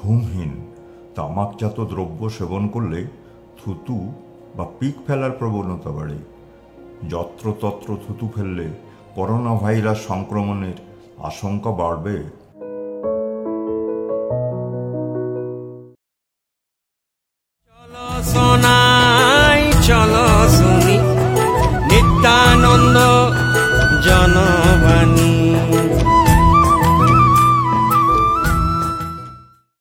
ঘুমহীন তামাকজাত দ্রব্য সেবন করলে থুতু বা পিক ফেলার প্রবণতা বাড়ে। যত্রতত্র থুতু ফেললে করোনা ভাইরাস সংক্রমণের আশঙ্কা বাড়বে। সোনাই নিত্যানন্দ জনবাণী